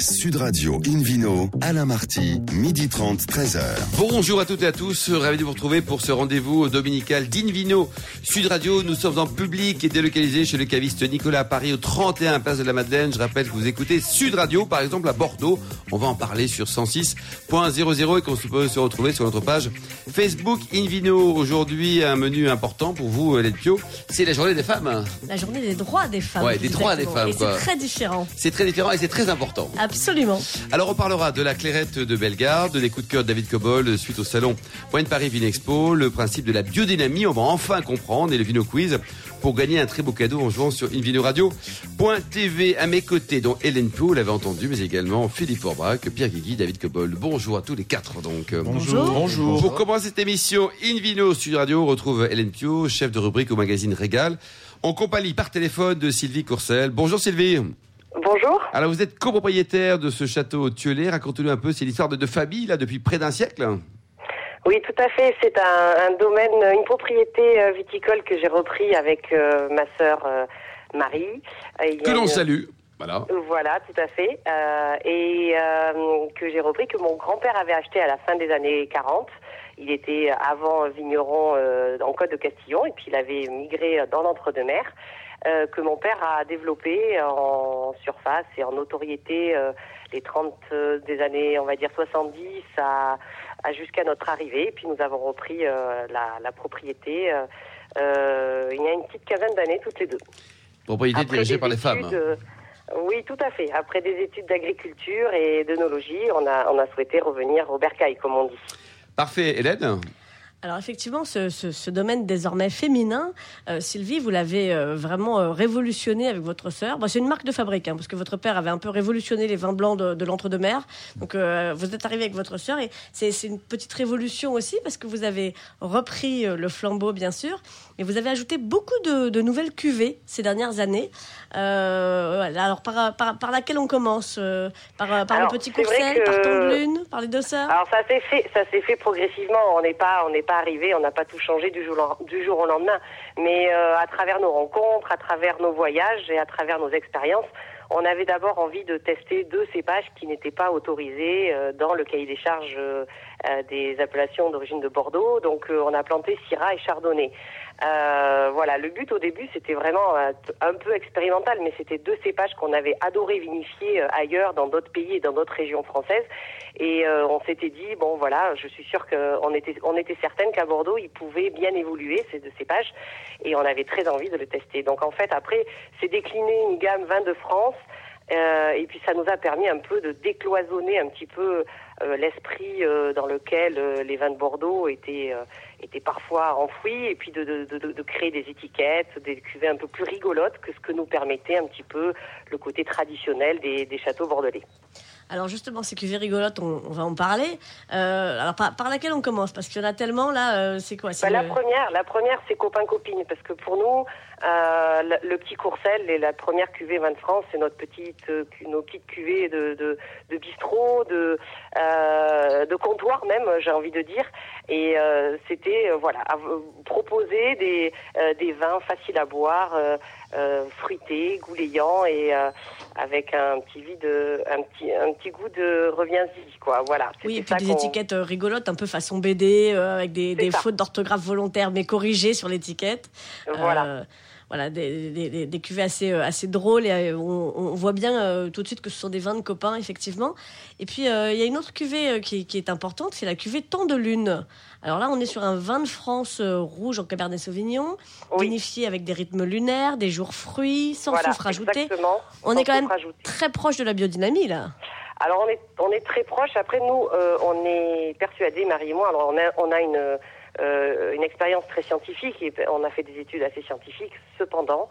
Sud Radio Invino, Alain Marty, midi 30, 13h. Bonjour à toutes et à tous, ravi de vous retrouver pour ce rendez-vous dominical d'Invino. Sud Radio, nous sommes en public et délocalisé chez le caviste Nicolas à Paris au 31 Place de la Madeleine. Je rappelle que vous écoutez Sud Radio, par exemple à Bordeaux. On va en parler sur 106.00 et qu'on peut se retrouver sur notre page Facebook Invino. Aujourd'hui, un menu important pour vous, Hélène Pio, c'est la journée des femmes. La journée des droits des femmes. Ouais, des droits des femmes. Et c'est très différent. C'est très différent et c'est très important. Absolument. Alors on parlera de la clairette de Bellegarde, des coups de cœur de David Cobol suite au salon Wine Paris Vinexpo, le principe de la biodynamie, on va enfin comprendre, et le Vino Quiz pour gagner un très beau cadeau en jouant sur invinoradio.tv. À mes côtés, dont Hélène Pou, l'avait entendu, mais également Philippe Forbrac, Pierre Guigui, David Cobol. Bonjour à tous les quatre donc. Bonjour. Bonjour. Pour commencer cette émission, Invino Studio Radio retrouve Hélène Pio, chef de rubrique au magazine Régal, en compagnie par téléphone de Sylvie Courcel. Bonjour Sylvie. Bonjour. Alors vous êtes copropriétaire de ce château Thieulé. Racontez-nous un peu, c'est l'histoire de, de famille là depuis près d'un siècle. Oui, tout à fait. C'est un, un domaine, une propriété euh, viticole que j'ai repris avec euh, ma sœur euh, Marie. Il Que l'on une- salue. Voilà. Voilà, tout à fait. Euh, et que j'ai repris, que mon grand-père avait acheté à la fin des années 40. Il était avant vigneron en Côte de Castillon et puis il avait migré dans l'entre-deux-mer. Euh, que mon père a développé en surface et en notoriété euh, les 30 euh, des années, on va dire 70 à, à jusqu'à notre arrivée. Et puis nous avons repris la, la propriété il y a une petite quinzaine d'années toutes les deux. Propriété Après dirigée par les femmes. euh, oui, tout à fait. Après des études d'agriculture et d'œnologie, on a, on a souhaité revenir au bercail, comme on dit. Parfait, Hélène. Alors effectivement, ce, domaine désormais féminin, euh, Sylvie, vous l'avez euh, vraiment euh, révolutionné avec votre sœur. C'est une marque de fabrique, hein, parce que votre père avait un peu révolutionné les vins blancs de, de l'entre-deux-mer. Donc vous êtes arrivé avec votre sœur et c'est une petite révolution aussi, parce que vous avez repris le flambeau, bien sûr, mais vous avez ajouté beaucoup de, de nouvelles cuvées ces dernières années. Euh, alors par, par, par laquelle on commence euh, Par, par Alors, le petit c'est vrai courcel, que- par ton de lune, par les deux sœurs Alors ça s'est fait, ça s'est fait progressivement. On n'est pas, on n'est pas arrivé, on n'a pas tout changé du jour, du jour au lendemain. Mais euh, à travers nos rencontres, à travers nos voyages et à travers nos expériences, on avait d'abord envie de tester deux cépages qui n'étaient pas autorisés euh, dans le cahier des charges euh, des appellations d'origine de Bordeaux. Donc on a planté Syrah et Chardonnay. Euh, voilà, le but au début c'était vraiment euh, un peu expérimental, mais c'était deux cépages qu'on avait adoré vinifier euh, ailleurs, dans d'autres pays et dans d'autres régions françaises. Et euh, on s'était dit bon voilà, je suis sûre qu'on était on était certaine qu'à Bordeaux ils pouvaient bien évoluer ces deux cépages, et on avait très envie de le tester. Donc en fait après c'est décliné une gamme vin de France. Euh, et puis ça nous a permis un peu de décloisonner un petit peu l'esprit euh, dans lequel euh, les vins de Bordeaux étaient, euh, étaient parfois enfouis, et puis de, de, de, de créer des étiquettes, des cuvées un peu plus rigolotes que ce que nous permettait un petit peu le côté traditionnel des, des châteaux bordelais. Alors justement, ces cuvées rigolotes, on, on va en parler. Euh, alors par, par laquelle on commence? Parce qu'il y en a tellement là, euh, c'est quoi? Bah, c'est la première, la première, c'est copain copine, parce que pour nous, euh, le, le petit Courcel et la première cuvée vin de France, c'est notre petite, euh, nos petites cuvées de, de, de bistrot, de, euh, de comptoir même, j'ai envie de dire. Et euh, c'était, euh, voilà, à- proposer des, euh, des vins faciles à boire, euh, fruités, goulayants et euh, avec un petit vide, un petit, un petit goût de reviens-y, quoi. Voilà. Oui, et puis des étiquettes euh, rigolotes, un peu façon BD, euh, avec des, des fautes d'orthographe volontaires, mais corrigées sur l'étiquette. Voilà. Voilà, des, des, des, cuvées assez, euh, assez drôles et euh, on, on voit bien euh, tout de suite que ce sont des vins de copains, effectivement. Et puis, il y a une autre cuvée qui, qui est importante, c'est la cuvée Temps de Lune. Alors là, on est sur un vin de France rouge en Cabernet Sauvignon, Oui. vinifié avec des rythmes lunaires, des jours fruits, sans Voilà, soufre ajouté. On est quand même ajouté. très proche de la biodynamie, là. Alors on est on est très proche. Après nous, euh, on est persuadés, Marie et moi. Alors on a on a une euh, une expérience très scientifique et on a fait des études assez scientifiques. Cependant,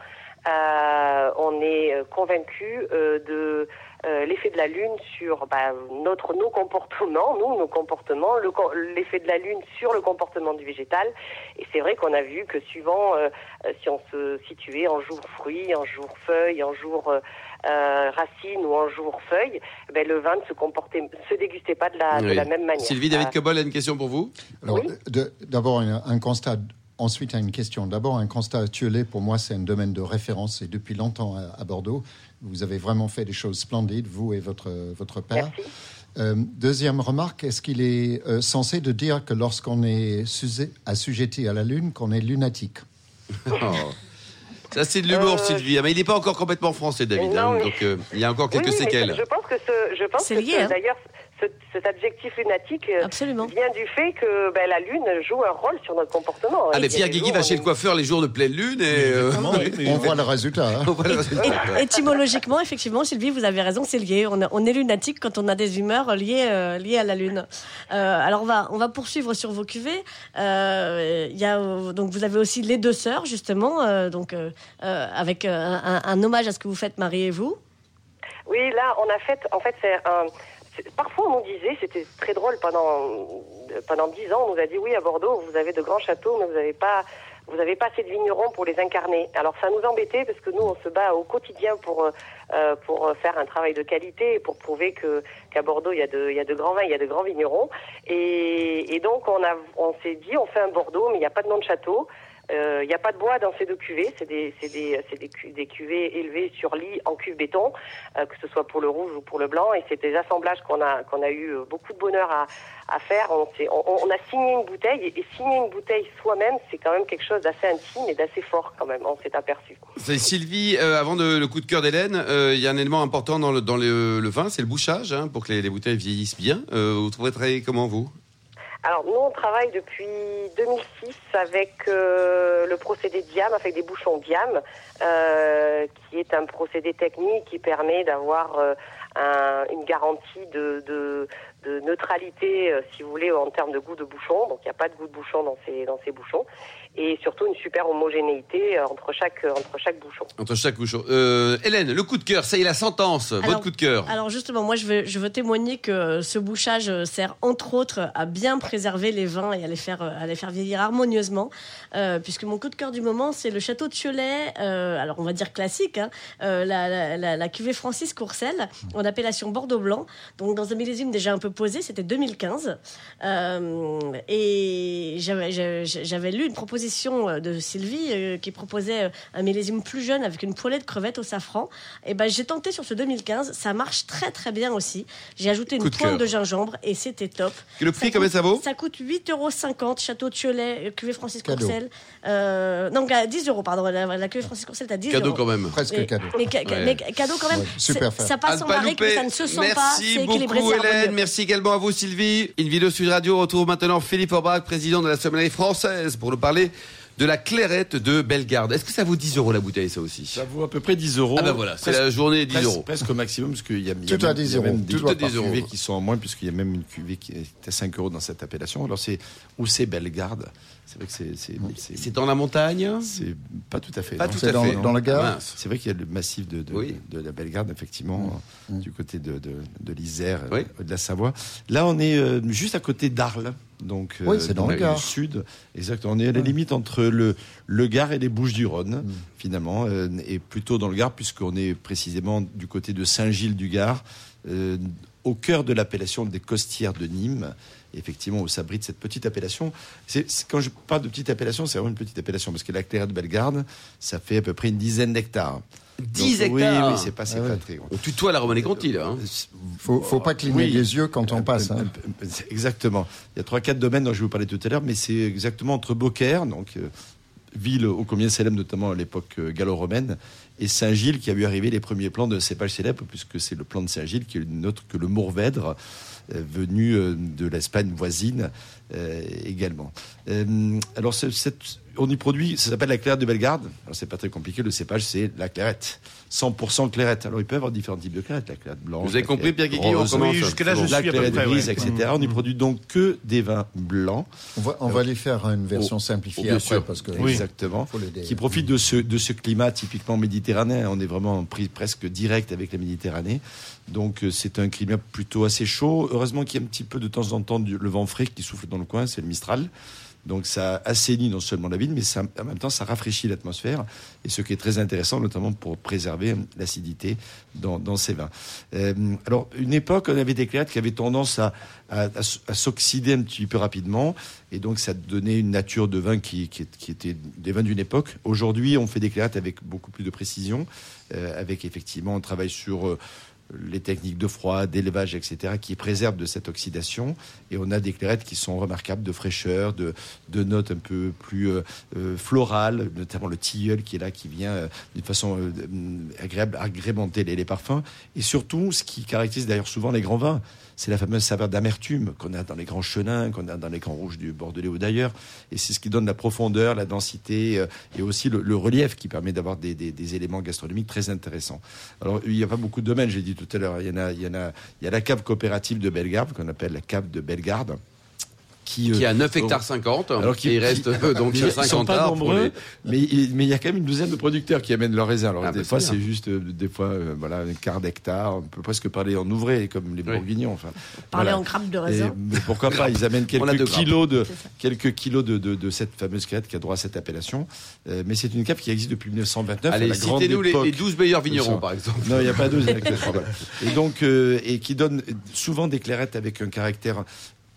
euh, on est convaincu de euh, l'effet de la lune sur bah, notre nos comportements, nous nos comportements, le co- l'effet de la lune sur le comportement du végétal. Et c'est vrai qu'on a vu que suivant euh, euh, si on se situait en jour fruit, en jour feuille, en jour euh, racine ou en jour feuille, ben, le vin ne se comportait, se dégustait pas de la, de Oui. la même manière. Sylvie David Euh, Cobol a une question pour vous? Alors, Oui. d'abord, un, un constat ensuite à une question. D'abord, un constat actuel, pour moi, c'est un domaine de référence et depuis longtemps à, à Bordeaux. Vous avez vraiment fait des choses splendides, vous et votre, votre père. Merci. Euh, deuxième remarque, est-ce qu'il est euh, censé de dire que lorsqu'on est sujet- assujetti à la Lune, qu'on est lunatique? Oh. Ça, c'est de l'humour, Euh, Sylvie. Ah, Mais il n'est pas encore complètement français, David. Non, hein, mais- donc, euh, il y a encore quelques oui, séquelles. Je pense que ce, je pense C'est que lié, ce- hein. d'ailleurs, ce- cet adjectif lunatique euh, Absolument. vient du fait que ben, la Lune joue un rôle sur notre comportement. Ah, Et mais il y a Pierre Guigui va chez le coiffeur les jours de pleine lune et. euh, On voit le résultat. hein. on voit le résultat. Et- étymologiquement, effectivement, Sylvie, vous avez raison, c'est lié. On, a- on est lunatique quand on a des humeurs liées, euh, liées à la Lune. Euh, alors, on va, on va poursuivre sur vos cuvées. Il y a, donc, vous avez aussi les deux sœurs, justement, euh, donc, avec euh, un, un hommage à ce que vous faites, Marie et vous. Oui, là, on a fait, en fait, c'est un. Parfois, on nous disait, c'était très drôle pendant pendant dix ans, on nous a dit oui à Bordeaux, vous avez de grands châteaux, mais vous n'avez pas vous pas assez de vignerons pour les incarner. Alors ça nous embêtait parce que nous, on se bat au quotidien pour euh, euh, pour faire un travail de qualité et pour prouver que qu'à Bordeaux il y a de il y a de grands vins, il y a de grands vignerons. Et, donc on on s'est dit on fait un Bordeaux, mais il n'y a pas de nom de château. Euh, Il n'y a pas de bois dans ces deux cuvées, c'est des, des, des, cu- des cuvées élevées sur lit en cuve béton, euh, que ce soit pour le rouge ou pour le blanc, et c'est des assemblages qu'on a, qu'on a eu euh, beaucoup de bonheur à, faire. On, a signé une bouteille, et, signer une bouteille soi-même, c'est quand même quelque chose d'assez intime et d'assez fort quand même, on s'est aperçu. Sylvie, euh, avant le coup de cœur d'Hélène, euh, il y a un élément important dans le, vin, c'est le bouchage, hein, pour que les, les bouteilles vieillissent bien. Euh, vous travailler comment, vous? Alors nous on travaille depuis 2006 avec euh, le procédé Diam, avec des bouchons Diam, euh, qui est un procédé technique qui permet d'avoir euh, un- une garantie de, de, neutralité, si vous voulez, en termes de goût de bouchon. Donc il n'y a pas de goût de bouchon dans ces, dans ces bouchons. Et surtout une super homogénéité euh, entre chaque, entre chaque bouchon. Entre chaque bouchon. Euh, Hélène, le coup de cœur, ça y est, la sentence, votre coup de cœur. Alors justement, moi je veux, je veux témoigner que ce bouchage euh, sert entre autres à bien préserver les vins et à les faire, euh, à les faire vieillir harmonieusement, euh, puisque mon coup de cœur du moment c'est le château de Cholet, euh, alors on va dire classique, hein, euh, la, la, la, la cuvée Francis Courcelles, en appellation Bordeaux Blanc, donc dans un millésime déjà un peu posé, c'était 2015, euh, et j'avais lu une proposition euh, de Sylvie euh, qui proposait euh, un millésime plus jeune avec une poêlée de crevettes au safran. Et ben j'ai tenté sur ce 2015, ça marche très très bien aussi. J'ai ajouté une pointe cœur. de gingembre et c'était top. Le prix, Ça combien coûte- ça vaut? Ça coûte 8,50 euros, Château de Cholet, cuvée Francis Cadeau. Courcelles. Euh, non, à 10 euros, pardon. La, la cuvée Francis Courcelles à 10 Cadeau euros. quand même. Presque Mais, cadeau. mais ca- Ouais. mais cadeau quand même. Ouais, super C'est- fait. ça passe en barrique, mais ça ne se sent Merci pas. C'est équilibré, beaucoup. Hélène. Merci également à vous, Sylvie. Une vidéo Sud Radio retrouve maintenant Philippe Orbach, président de la sommellerie française, pour nous parler de la clairette de Bellegarde. Est-ce que ça vaut 10 euros la bouteille, ça aussi? Ça vaut à peu près 10 euros. Ah ben voilà, c'est la journée 10 presque- euros. Presque au maximum, parce qu'il y a, il y a Tout à même- 10 il y a même euros, des, tout à des 10 euros. cuvées qui sont en moins, puisqu'il y a même une cuvée qui est à 5 euros dans cette appellation. Alors c'est où c'est Bellegarde? C'est vrai que c'est c'est dans la montagne c'est pas tout à fait. Pas non. tout à dans, fait. dans Gard Mince. C'est vrai qu'il y a le massif de, de, Oui. de la Bellegarde, effectivement, Mm. du côté de, l'Isère, Oui. euh, de la Savoie. Là, on est euh, juste à côté d'Arles. Donc, euh, Oui, c'est dans le Gard. sud. Exactement. On est à la limite entre le, le Gard et les Bouches-du-Rhône, Mm. finalement, euh, et plutôt dans le Gard, puisqu'on est précisément du côté de Saint-Gilles-du-Gard, euh, au cœur de l'appellation des Costières de Nîmes. Et effectivement, où s'abrite cette petite appellation. C'est, c'est- quand je parle de petite appellation, c'est vraiment une petite appellation, parce que la clairette de Bellegarde, ça fait à peu près une dizaine d'hectares. 10 Donc, oui, hectares Oui, c'est pas, c'est Ah pas ouais. très grand. On tutoie la Romanée Conti, là. hein. Faut, faut pas cligner Oui. les yeux quand on passe. hein. Euh, euh, Exactement. Il y a trois, quatre domaines dont je vous parlais tout à l'heure, mais c'est exactement entre Beaucaire, donc euh, ville ô combien célèbre, notamment à l'époque euh, gallo-romaine, et Saint-Gilles, qui a vu arriver les premiers plants de cépages célèbres, puisque c'est le plan de Saint-Gilles qui est autre que le Mourvèdre, euh, venu euh, de l'Espagne voisine également. Alors, on y produit, ça s'appelle la clairette de Bellegarde. Alors, c'est pas très compliqué, le cépage, c'est la clairette. 100% clairette. Alors, il peut y avoir différents types de clairette, la clairette blanche. Vous avez compris, Pierre Guigui, on rose, commence. Oui, jusque-là, je la suis à peu clairette près, grise, ouais. etc. On n'y produit donc que des vins blancs. On va, on va lui faire une version Oh, simplifiée bien après sûr. parce que Exactement. faut l'aider. Qui profite de ce, de ce climat typiquement méditerranéen. On est vraiment pris presque direct avec la Méditerranée. Donc euh, c'est un climat plutôt assez chaud. Heureusement qu'il y a un petit peu de temps en temps du- le vent frais qui souffle dans le coin, c'est le Mistral. Donc ça assainit non seulement la vigne, mais en même temps ça rafraîchit l'atmosphère. Et ce qui est très intéressant, notamment pour préserver l'acidité dans, dans, ces vins. Euh, alors une époque, on avait des clarettes qui avaient tendance à, à, à, s'oxyder un petit peu rapidement, et donc ça donnait une nature de vin qui, qui, qui était des vins d'une époque. Aujourd'hui, on fait des clarettes avec beaucoup plus de précision, euh, avec effectivement, on travaille sur euh, les techniques de froid, d'élevage, etc., qui préservent de cette oxydation. Et on a des clairettes qui sont remarquables de fraîcheur, de, de notes un peu plus euh, euh florales, notamment le tilleul qui est là, qui vient euh, d'une façon agréable agrémenter les, parfums. Et surtout, ce qui caractérise d'ailleurs souvent les grands vins, c'est la fameuse saveur d'amertume qu'on a dans les grands chenins, qu'on a dans les grands rouges du Bordelais ou d'ailleurs. Et c'est ce qui donne la profondeur, la densité et aussi le, relief qui permet d'avoir des, des, des, éléments gastronomiques très intéressants. Alors, il n'y a pas beaucoup de domaines, j'ai dit tout à l'heure. Il y en a, il y a la cave coopérative de Bellegarde, qu'on appelle la cave de Bellegarde qui, qui a 9 hectares 50, alors qui, il reste qui, donc ils 50 sont pas nombreux, les... mais, mais il y a quand même une douzaine de producteurs qui amènent leurs raisins. Alors Ah, des bah, fois c'est c'est bien. juste euh, des fois euh, voilà un quart d'hectare, on peut presque parler en ouvré comme les Oui. bourguignons. Enfin, Parler voilà. en grappe de Et, raisin. mais pourquoi pas Ils amènent quelques grappes. kilos de C'est quelques kilos de, de, de cette fameuse crête qui a droit à cette appellation. Euh, mais c'est une cave qui existe depuis 1929. à Allez, citez-nous les, les 12 meilleurs vignerons, par exemple. Non, il n'y a pas deux. il y en a que trois. Et donc, euh, et qui donne souvent des clairettes avec un caractère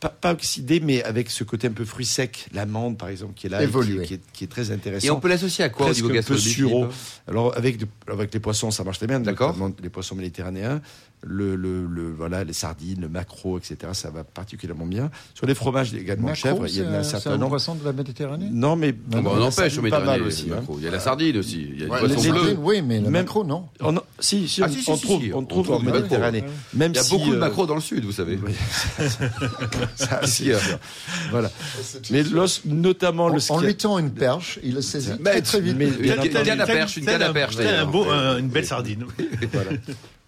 pas, pas oxydé, mais avec ce côté un peu fruit sec, l'amande par exemple, qui est là, et qui, est, qui est très intéressant. Et on peut l'associer à quoi au Presque niveau un peu sureau. Alors avec de- avec les poissons, ça marche très bien. D'accord. Les poissons méditerranéens, le, le, le- voilà, les sardines, le maquereau, etc. Ça va particulièrement bien. Sur les fromages également, Macro, chèvre, il y en a un certain un nombre. poisson de la Méditerranée? Non, mais Ah bon, on empêche au Méditerranée. aussi. hein. macro. Il y a la sardine aussi. Il y a Ouais, les bleu. sardines, oui, mais le macro, non. Oh, non, si, si, Ah, on, si, si, on si, trouve, si, on on trouve trouve en maquereau, Méditerranée. Même Il y a beaucoup de euh, macros dans le sud, vous savez. Ça, Qu'est-ce qu'il y c'est a sûr. Voilà. Mais l'os, notamment En, le en ski. lui tend une perche, il le saisit Mais très, très vite. mais- Une canne à perche, une canne à perche. Un- une belle sardine. Voilà.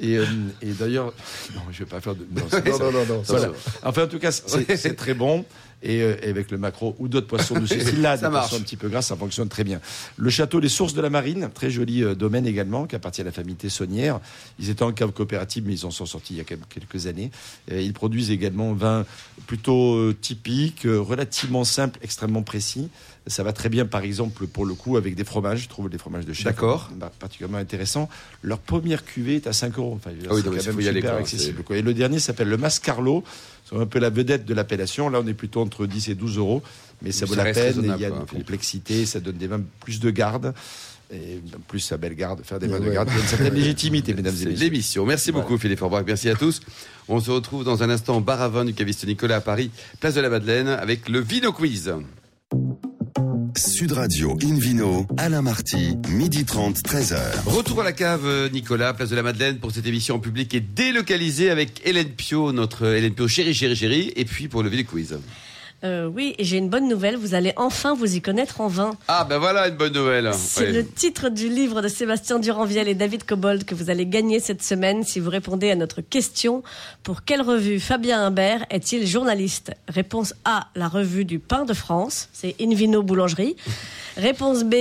Et, euh, et d'ailleurs, non, je vais pas faire de. non, Non, non, non, non, ça Voilà. Enfin, en tout cas, c'est très bon. Et, euh, et avec le macro ou d'autres poissons de ce style-là, Ça des marche. poissons un petit peu gras, ça fonctionne très bien. Le château des Sources de la Marine, très joli euh, domaine également, qui appartient à la famille Tessonnière. Ils étaient en cave coopérative, mais ils en sont sortis il y a quelques années. Euh, ils produisent également un vin plutôt euh, typique, euh, relativement simple, extrêmement précis. Ça va très bien, par exemple, pour le coup, avec des fromages. Je trouve des fromages de chef D'accord. bah, particulièrement intéressant. Leur première cuvée est à 5 euros. Enfin, Ah oui, c'est donc il faut y aller, quoi, accessible. quoi. Et le dernier s'appelle le Mascarlo. Un peu la vedette de l'appellation. Là, on est plutôt entre 10 et 12 euros. Mais ça vaut ça la peine. Il y a une complexité. Ça donne des vins plus de garde. Et plus, à belle garde, faire des vins Ouais, de garde, il y a une certaine légitimité, mesdames et messieurs. l'émission. Merci beaucoup Philippe Forbach. Merci à tous. On se retrouve dans un instant au bar à vin du caviste Nicolas à Paris, place de la Madeleine, avec le Vino Quiz. Sud Radio Invino, Alain Marty, midi 30, 13h. Retour à la cave, euh, Nicolas, place de la Madeleine, pour cette émission en public et délocalisée avec Hélène Pio, notre euh, Hélène Pio chérie, chérie, chérie, et puis pour le Vino Quiz. Euh, oui, et j'ai une bonne nouvelle, vous allez enfin vous y connaître en vin. Ah, ben voilà une bonne nouvelle. C'est le titre du livre de Sébastien Duranviel et David Cobold que vous allez gagner cette semaine si vous répondez à notre question. Pour quelle revue Fabien Imbert est-il journaliste? Réponse A, la revue du pain de France, c'est Invino Boulangerie. Réponse B,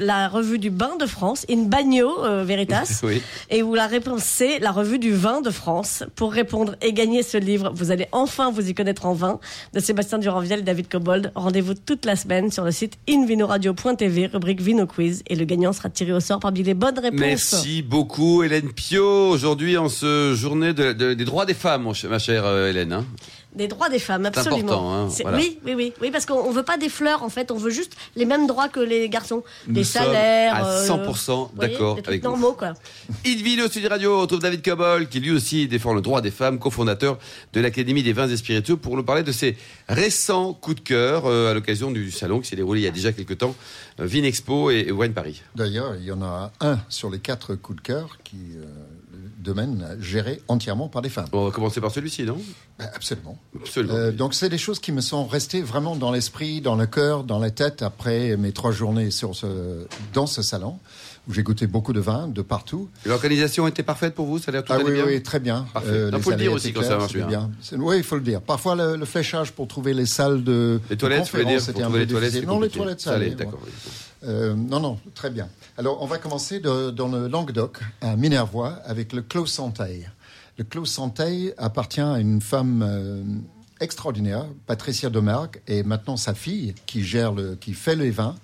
la revue du bain de France, In Bagno euh, Veritas. Oui. Et ou la réponse C, la revue du vin de France. Pour répondre et gagner ce livre, vous allez enfin vous y connaître en vin de Sébastien Duranviel et David Cobold. Rendez-vous toute la semaine sur le site invinoradio.tv, rubrique Vino Quiz. Et le gagnant sera tiré au sort parmi les bonnes réponses. Merci beaucoup Hélène Pio. Aujourd'hui, en ce journée de- de- des droits des femmes, ma chère euh, Hélène. hein. Des droits des femmes, absolument. hein, voilà. Oui, oui, oui, oui, parce qu'on on veut pas des fleurs, en fait, on veut juste les mêmes droits que les garçons. Nous les salaires. à euh, 100% vous voyez, d'accord avec vous. normaux, quoi. Invino Studio Radio, on retrouve David Cobol, qui lui aussi défend le droit des femmes, cofondateur de l'Académie des vins et spiritueux, pour nous parler de ses récents coups de cœur euh, à l'occasion du salon qui s'est déroulé il y a déjà quelques temps, euh, Vinexpo et, et Wine Paris. D'ailleurs, il y en a un sur les quatre coups de cœur qui, euh, le domaine géré entièrement par des femmes. On va commencer par celui-ci, non? Ben, absolument. Absolument. Euh, donc, c'est des choses qui me sont restées vraiment dans l'esprit, dans le cœur, dans la tête après mes trois journées sur ce, dans ce salon j'ai goûté beaucoup de vins de partout. L'organisation était parfaite pour vous Ça a l'air tout Ah oui, bien oui, très bien. Euh, Il les faut le dire aussi quand ça marche bien. Oui, il faut le dire. Parfois, le, le fléchage pour trouver les salles de, Les toilettes, faut le dire, pour c'était un trouver peu les toilettes, Non, les toilettes, ça allait, d'accord. Euh, non, non, très bien. Alors, on va commencer de- dans le Languedoc, à Minervois, avec le Clos Santeil. Le Clos Santeil appartient à une femme euh, extraordinaire, Patricia Domergue, et maintenant sa fille qui gère le, qui fait les vins.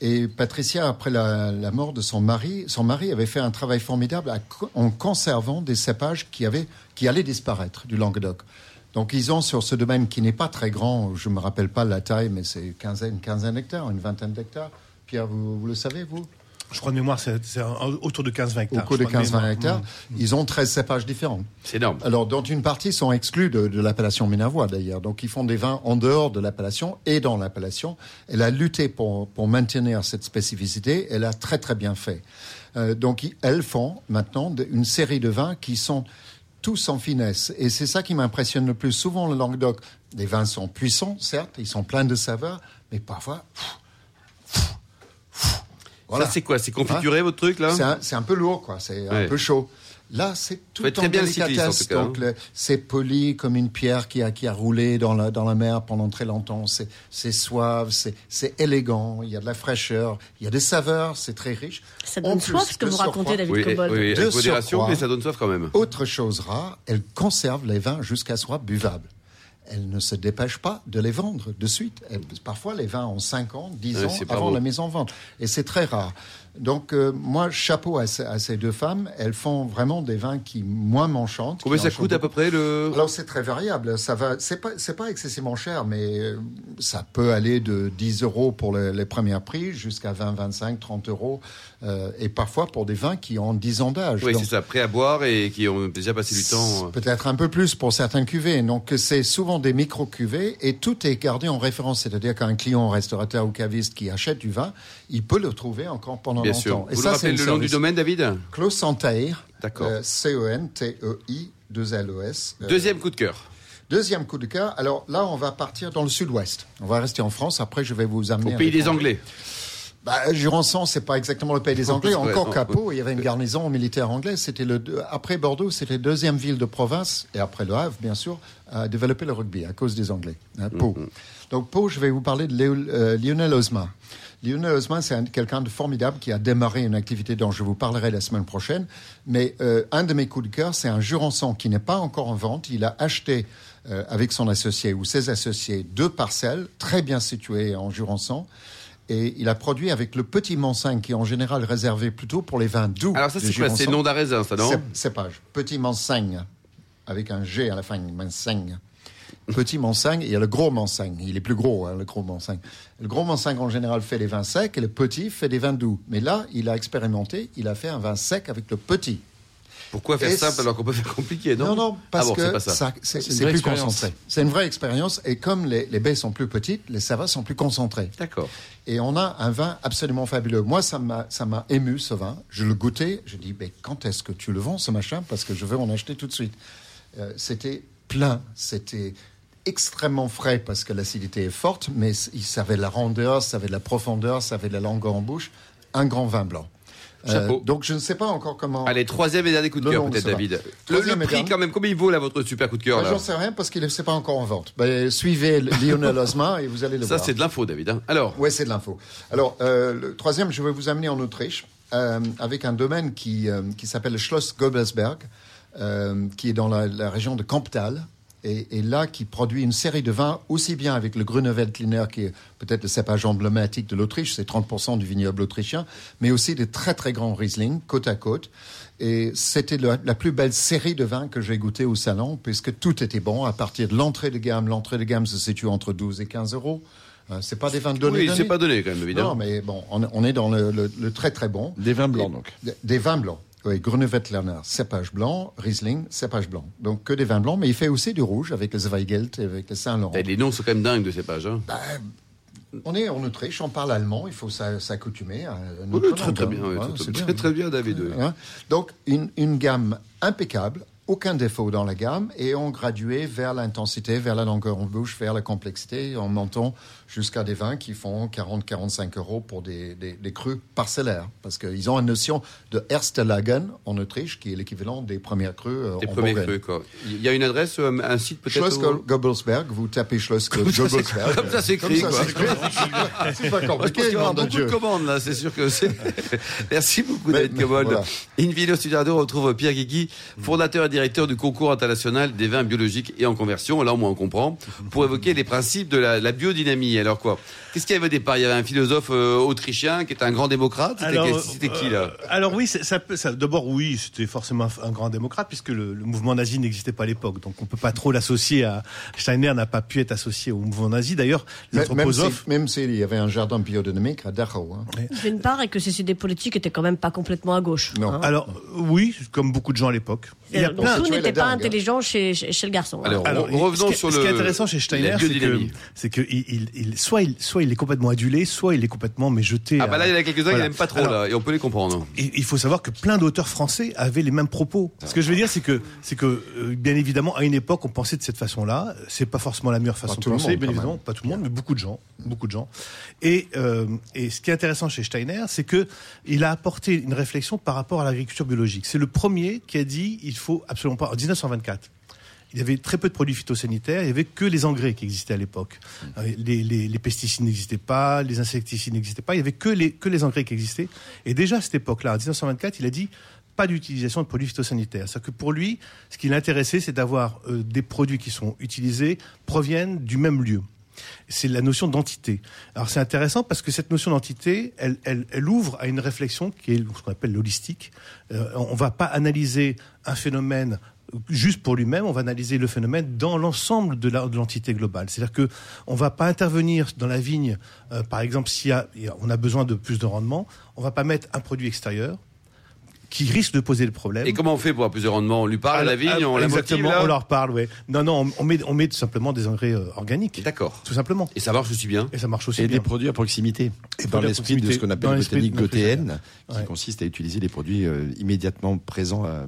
Et Patricia, après la, mort de son mari, son mari avait fait un travail formidable en conservant des cépages qui, avaient, qui allaient disparaître du Languedoc. Donc ils ont sur ce domaine qui n'est pas très grand, je me rappelle pas la taille, mais c'est quinzaine, une quinzaine d'hectares, une vingtaine d'hectares. Pierre, vous le savez, vous? Je crois de mémoire, c'est autour de 15-20 Au hectares. cours je de crois 15-20 mémoire. hectares, Mm. ils ont 13 cépages différents. C'est énorme. Alors, dont une partie sont exclus de, de l'appellation Minervois, d'ailleurs. Donc, ils font des vins en dehors de l'appellation et dans l'appellation. Elle a lutté pour, pour maintenir cette spécificité. Elle a très, très bien fait. Euh, donc, ils- elles font maintenant une série de vins qui sont tous en finesse. Et c'est ça qui m'impressionne le plus. Souvent, le Languedoc, les vins sont puissants, certes, ils sont pleins de saveurs, mais parfois... Voilà. Ça, c'est quoi C'est configuré, votre truc, là C'est un, peu lourd, quoi. C'est Ouais. un peu chaud. Là, c'est tout en très bien le cycliste, délicatesse. en tout cas, Donc, hein. c'est poli comme une pierre qui a, qui a roulé dans la, dans la mer pendant très longtemps. C'est, c'est suave, c'est, c'est élégant. Il y a de la fraîcheur, il y a des saveurs, c'est très riche. Ça donne plus, soif ce que vous racontez, David Oui, Cobold. oui, De avec modération, mais ça donne soif quand même. Autre chose rare, elle conserve les vins jusqu'à ce soit buvables. Elle ne se dépêche pas de les vendre de suite. Elle- parfois, les vins ont 5 ans, 10 Ouais, ans avant beau. la mise en vente. Et c'est très rare. Donc, euh, moi, chapeau à, ces- à ces deux femmes. Elles font vraiment des vins qui, moi, m'enchantent. Combien ça coûte à peu près le. alors c'est très variable. Ça va, c'est pas, c'est pas excessivement cher, mais euh, ça peut aller de 10 euros pour le- les premiers prix jusqu'à 20, 25, 30 euros, euh, et parfois pour des vins qui ont 10 ans d'âge. Oui, c'est ça, prêt à boire et qui ont déjà passé du temps. Peut-être un peu plus pour certaines cuvées. Donc, c'est souvent des micro-cuvées et tout est gardé en référence. C'est-à-dire qu'un client, restaurateur ou caviste qui achète du vin, il peut le trouver encore pendant Bien longtemps. sûr. Et Vous ça, c'est le nom du domaine, David? Clos Santaïr. D'accord. euh, C-E-N-T-E-I-2-L-O-S. Euh, Deuxième coup de cœur. Deuxième coup de cœur. Alors là, on va partir dans le sud-ouest. On va rester en France. Après, je vais vous amener. Au pays des. Anglais. Bah, Jurançon, c'est pas exactement le pays des Anglais. Ouais, Encore. Capot, il y avait une garnison militaire anglaise. C'était le après Bordeaux, c'était la deuxième ville de province et après Le Havre, bien sûr, à développer le rugby à cause des Anglais. Hein, Pau. Donc Pau, je vais vous parler de Léo- euh, Lionel Osma. Lionel Osma, c'est un- quelqu'un de formidable qui a démarré une activité dont je vous parlerai la semaine prochaine. Mais euh, un de mes coups de cœur, c'est un Jurançon qui n'est pas encore en vente. Il a acheté euh, avec son associé ou ses associés deux parcelles très bien situées en Jurançon. Et il a produit avec le petit Mansingue, qui est en général réservé plutôt pour les vins doux. Alors, ça, c'est quoi C'est le nom d'un raisin, ça, non Cép- Cépage. Petit Mansingue, avec un G à la fin, Mansingue. Petit Mansingue, il y a le gros Mansingue. Il est plus gros, hein, le gros Mansingue. Le gros Mansingue, en général, fait des vins secs et le petit fait des vins doux. Mais là, il a expérimenté, il a fait un vin sec avec le petit. Pourquoi faire Et simple alors qu'on peut faire compliqué, non Non, non, parce ah bon, que pas ça. ça- c'est plus expérience. concentré. C'est une vraie expérience. Et comme les, les baies sont plus petites, les saveurs sont plus concentrées. D'accord. Et on a un vin absolument fabuleux. Moi, ça m'a, ça m'a ému, ce vin. Je le goûtais. Je dis, mais quand est-ce que tu le vends, ce machin Parce que je veux en acheter tout de suite. Euh, c'était plein. C'était extrêmement frais parce que l'acidité est forte, mais c- ça avait de la rondeur, ça avait de la profondeur, ça avait de la langueur en bouche. Un grand vin blanc. Euh, Chapeau. donc, je ne sais pas encore comment. Allez, troisième et dernier coup de cœur, peut-être, ça. David. Le, le prix, quand même, combien il vaut, là, votre super coup de cœur, là J'en sais rien parce qu'il n'est pas encore en vente. Ben, suivez Lionel Osma et vous allez le Ça, voir. c'est de l'info, David. hein. Alors, Oui, c'est de l'info. Alors, euh, le troisième, je vais vous amener en Autriche euh, avec un domaine qui, euh, qui s'appelle le Schloss Gobelsberg, qui est dans la, la région de Camptal. Et, et là, qui produit une série de vins, aussi bien avec le Grüneveltliner, qui est peut-être le cépage emblématique de l'Autriche, c'est 30% du vignoble autrichien, mais aussi des très très grands Riesling, côte à côte. Et c'était la, la plus belle série de vins que j'ai goûté au salon, puisque tout était bon, à partir de l'entrée de gamme. L'entrée de gamme se situe entre 12 et 15 euros. Euh, c'est pas des vins donnés. oui, c'est pas donné, quand même, évidemment. Non, mais bon, on, on est dans le, le- le très très bon. Des vins blancs, Et- donc. Des, des vins blancs. Oui, Grüneveltliner, cépage blanc, Riesling, cépage blanc. Donc que des vins blancs, mais il fait aussi du rouge avec le Zweigelt et avec le Saint-Laurent. Eh, Les noms sont quand même dingues de ces pages. Hein. On est en Autriche, on parle allemand, il faut s'a- s'accoutumer à Oui, très, très hein. bien, Ouais, très, bien. très bien, David. Hein. Donc, une, une gamme impeccable, aucun défaut dans la gamme, et on gradué vers l'intensité, vers la longueur en bouche, vers la complexité, en montant jusqu'à des vins qui font 40-45 euros pour des, des, des crus parcellaires. Parce qu'ils ont une notion de Erstelagen en Autriche, qui est l'équivalent des premières crues euh, Des en premiers crus, quoi. Il y a une adresse, euh, un site peut-être Schloss où- Go- Gobelsberg, vous tapez Schloss Go- Comme ça, c'est- Gobelsberg. comme ça, c'est écrit, Comme ça, quoi. c'est écrit. C'est pas compliqué, qu'il y aura beaucoup Dieu. de commandes, là, c'est sûr que c'est. Merci beaucoup, Cobold. voilà. Studio Radio, on retrouve Pierre Guigui, fondateur et directeur du concours international des vins biologiques et en conversion. Là, au moins, on comprend. Pour évoquer les principes de la, la biodynamie. Alors quoi? Qu'est-ce qu'il y avait au départ? Il y avait un philosophe euh, autrichien qui était un grand démocrate? C'était qui là? euh, Alors oui, c'est- ça peut. Ça, D'abord, oui, c'était forcément un, un grand démocrate puisque le, le mouvement nazi n'existait pas à l'époque, donc on peut pas trop l'associer à. Steiner n'a pas pu être associé au mouvement nazi. D'ailleurs, les Même si- anthroposophes. Même s'il y avait un jardin biodynamique à Dachau. hein. D'une part, et que ces idées politiques étaient quand même pas complètement à gauche. Non. hein. Alors euh, oui, comme beaucoup de gens à l'époque. Tout es n'était pas dingue, hein. intelligent chez, chez, chez le garçon. hein. Alors, Alors, re- revenons ce sur ce le. qui est intéressant chez Steiner, c'est que il, il- il- soit, il, soit il est complètement adulé, soit il est complètement mais jeté. Ah bah là, il y en a quelques-uns qui Voilà. n'aiment pas trop Alors, là, et on peut les comprendre. Et il faut savoir que plein d'auteurs français avaient les mêmes propos. Ce que je veux dire, c'est que, c'est que, euh, bien évidemment, à une époque, on pensait de cette façon-là. C'est pas forcément la meilleure façon de tout le penser, monde, bien évidemment, même. pas tout le monde, mais beaucoup de gens, beaucoup de gens. Et, euh, et ce qui est intéressant chez Steiner, c'est que il a apporté une réflexion par rapport à l'agriculture biologique. C'est le premier qui a dit, il faut absolument pas, en 1924. Il y avait très peu de produits phytosanitaires, il y avait que les engrais qui existaient à l'époque. Euh, Les, les- les pesticides n'existaient pas, les insecticides n'existaient pas, il y avait que les, que les engrais qui existaient. Et déjà à cette époque-là, en 1924, il a dit pas d'utilisation de produits phytosanitaires. C'est-à-dire que pour lui, ce qui l'intéressait, c'est d'avoir euh, des produits qui sont utilisés proviennent du même lieu. C'est la notion d'entité. Alors c'est intéressant parce que cette notion d'entité, elle, elle, elle ouvre à une réflexion qui est ce qu'on appelle l'holistique. Euh, on ne va pas analyser un phénomène juste pour lui-même, on va analyser le phénomène dans l'ensemble de la- l'entité globale. C'est-à-dire que on va pas intervenir dans la vigne, euh, par exemple, a, a- on a besoin de plus de rendement, on va pas mettre un produit extérieur qui risque de poser le problème. Et comment on fait pour avoir plus de rendement? On lui parle à la vigne, on la motive exactement, là on leur parle, ouais. Non, non, on, on met, on met tout simplement des engrais euh, organiques, D'accord. tout simplement. Et ça marche aussi bien? Et ça marche aussi Et bien. des produits à proximité. Et dans l'esprit de ce qu'on appelle la botanique gotéenne, qui Ouais. consiste à utiliser les produits euh, immédiatement présents, euh,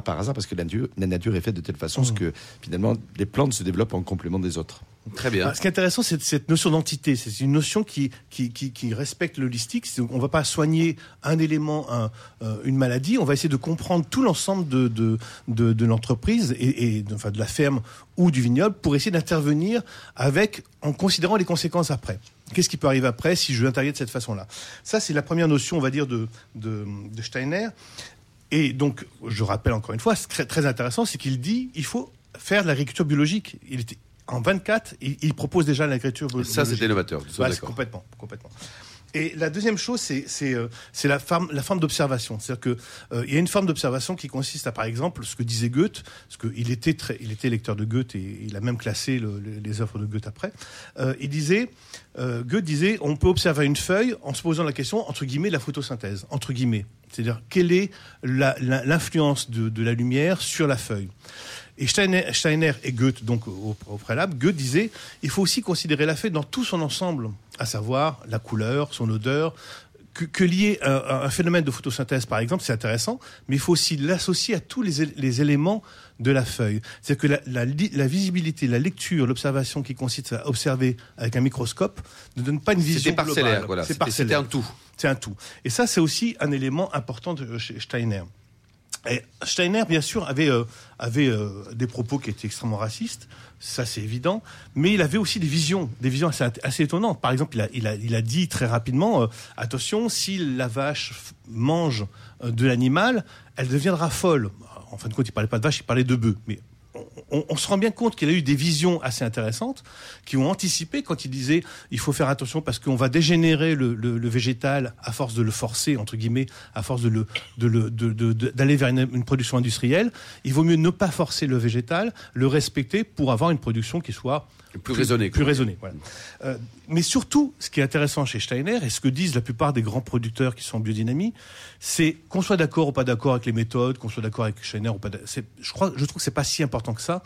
pas par hasard, parce que la nature, la nature est faite de telle façon Mmh. que finalement les plantes se développent en complément des autres. Très bien. Ah, Ce qui est intéressant, c'est cette notion d'entité. C'est une notion qui, qui, qui, qui respecte l'holistique. On ne va pas soigner un élément, un, euh, une maladie. On va essayer de comprendre tout l'ensemble de, de, de, de l'entreprise et, et de, enfin, de la ferme ou du vignoble pour essayer d'intervenir avec, en considérant les conséquences après. Qu'est-ce qui peut arriver après si je interviens de cette façon-là? Ça, c'est la première notion, on va dire, de, de, de Steiner. Et donc, je rappelle encore une fois, ce qui est très, intéressant, c'est qu'il dit il faut faire de l'agriculture biologique. Il était en 24, il, il propose déjà l'agriculture biologique. Ça, c'est d'accord. complètement, complètement. Et la deuxième chose, c'est euh, la forme d'observation. C'est-à-dire que euh, y a une forme d'observation qui consiste à, par exemple, ce que disait Goethe, parce qu'il était était lecteur de Goethe et il a même classé le- le- les œuvres de Goethe après. Euh, il disait, Goethe disait, on peut observer une feuille en se posant la question entre guillemets de la photosynthèse, entre guillemets. C'est-à-dire quelle est l'influence de la lumière sur la feuille? Et Steiner, Steiner et Goethe, donc au, au préalable, Goethe disait il faut aussi considérer la feuille dans tout son ensemble, à savoir la couleur, son odeur. Que, que lier un, un phénomène de photosynthèse, par exemple, c'est intéressant, mais il faut aussi l'associer à tous les, él- les éléments de la feuille. C'est-à-dire que la, la li- la visibilité, la lecture, l'observation qui consiste à observer avec un microscope ne donne pas une vision parcellaire, globale. voilà. C'est un tout. C'est un tout. Et ça, c'est aussi un élément important de, chez Steiner. Steiner, bien sûr, avait, euh, euh, des propos qui étaient extrêmement racistes, ça c'est évident, mais il avait aussi des visions, des visions assez, étonnantes. Par exemple, il a, dit très rapidement, euh, attention, si la vache mange de l'animal, elle deviendra folle. En fin de compte, il parlait pas de vache, il parlait de bœuf. On, se rend bien compte qu'il a eu des visions assez intéressantes qui ont anticipé quand il disait il faut faire attention parce qu'on va dégénérer le, végétal à force de le forcer entre guillemets à force d'aller vers une production industrielle. Il vaut mieux ne pas forcer le végétal le respecter pour avoir une production qui soit Plus raisonné, plus voilà. Euh, mais surtout ce qui est intéressant chez Steiner et ce que disent la plupart des grands producteurs qui sont en biodynamie c'est qu'on soit d'accord ou pas d'accord avec les méthodes, qu'on soit d'accord avec Steiner ou pas. Je crois, je trouve que c'est pas si important que ça.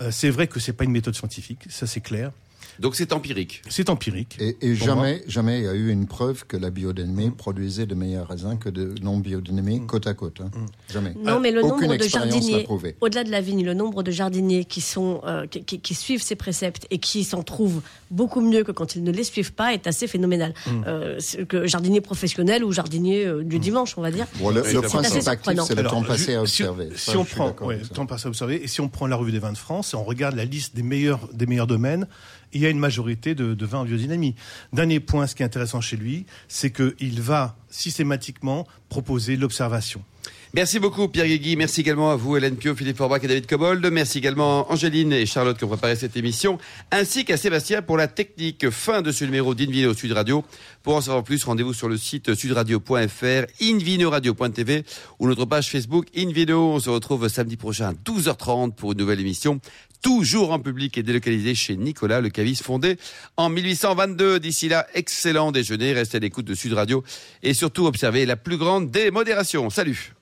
Euh, c'est vrai que c'est pas une méthode scientifique, ça c'est clair. Donc c'est empirique. C'est empirique. Et, jamais, jamais il y a eu une preuve que la biodynamie produisait de meilleurs raisins que de non-biodynamie côte à côte. hein. Jamais. Non, mais le Aucune nombre de jardiniers, au-delà de la vigne, le nombre de jardiniers qui, sont, euh, qui, qui- qui suivent ces préceptes et qui s'en trouvent beaucoup mieux que quand ils ne les suivent pas est assez phénoménal. Euh, c'est que jardinier professionnel ou jardinier euh, du dimanche, on va dire. Bon, le, C'est le assez principe actif, c'est le Alors, temps passé à observer. Si, on prend, ouais, le temps passé à observer, et si on prend la revue des vins de France et on regarde la liste des meilleurs, des meilleurs domaines, il y a une majorité de, de vins en biodynamie. Dernier point, ce qui est intéressant chez lui, c'est qu'il va systématiquement proposer l'observation. Merci beaucoup Pierre Guégui, merci également à vous Hélène Pio, Philippe Forbach et David Cobold, merci également Angéline et Charlotte qui ont préparé cette émission, ainsi qu'à Sébastien pour la technique. Fin de ce numéro d'Invino Sud Radio. Pour en savoir plus, rendez-vous sur le site sudradio.fr, invinoradio.tv ou notre page Facebook Invino. On se retrouve samedi prochain à 12h30 pour une nouvelle émission toujours en public et délocalisé chez Nicolas Le Cavis, fondé en 1822. D'ici là, excellent déjeuner, restez à l'écoute de Sud Radio et surtout observez la plus grande démodération. Salut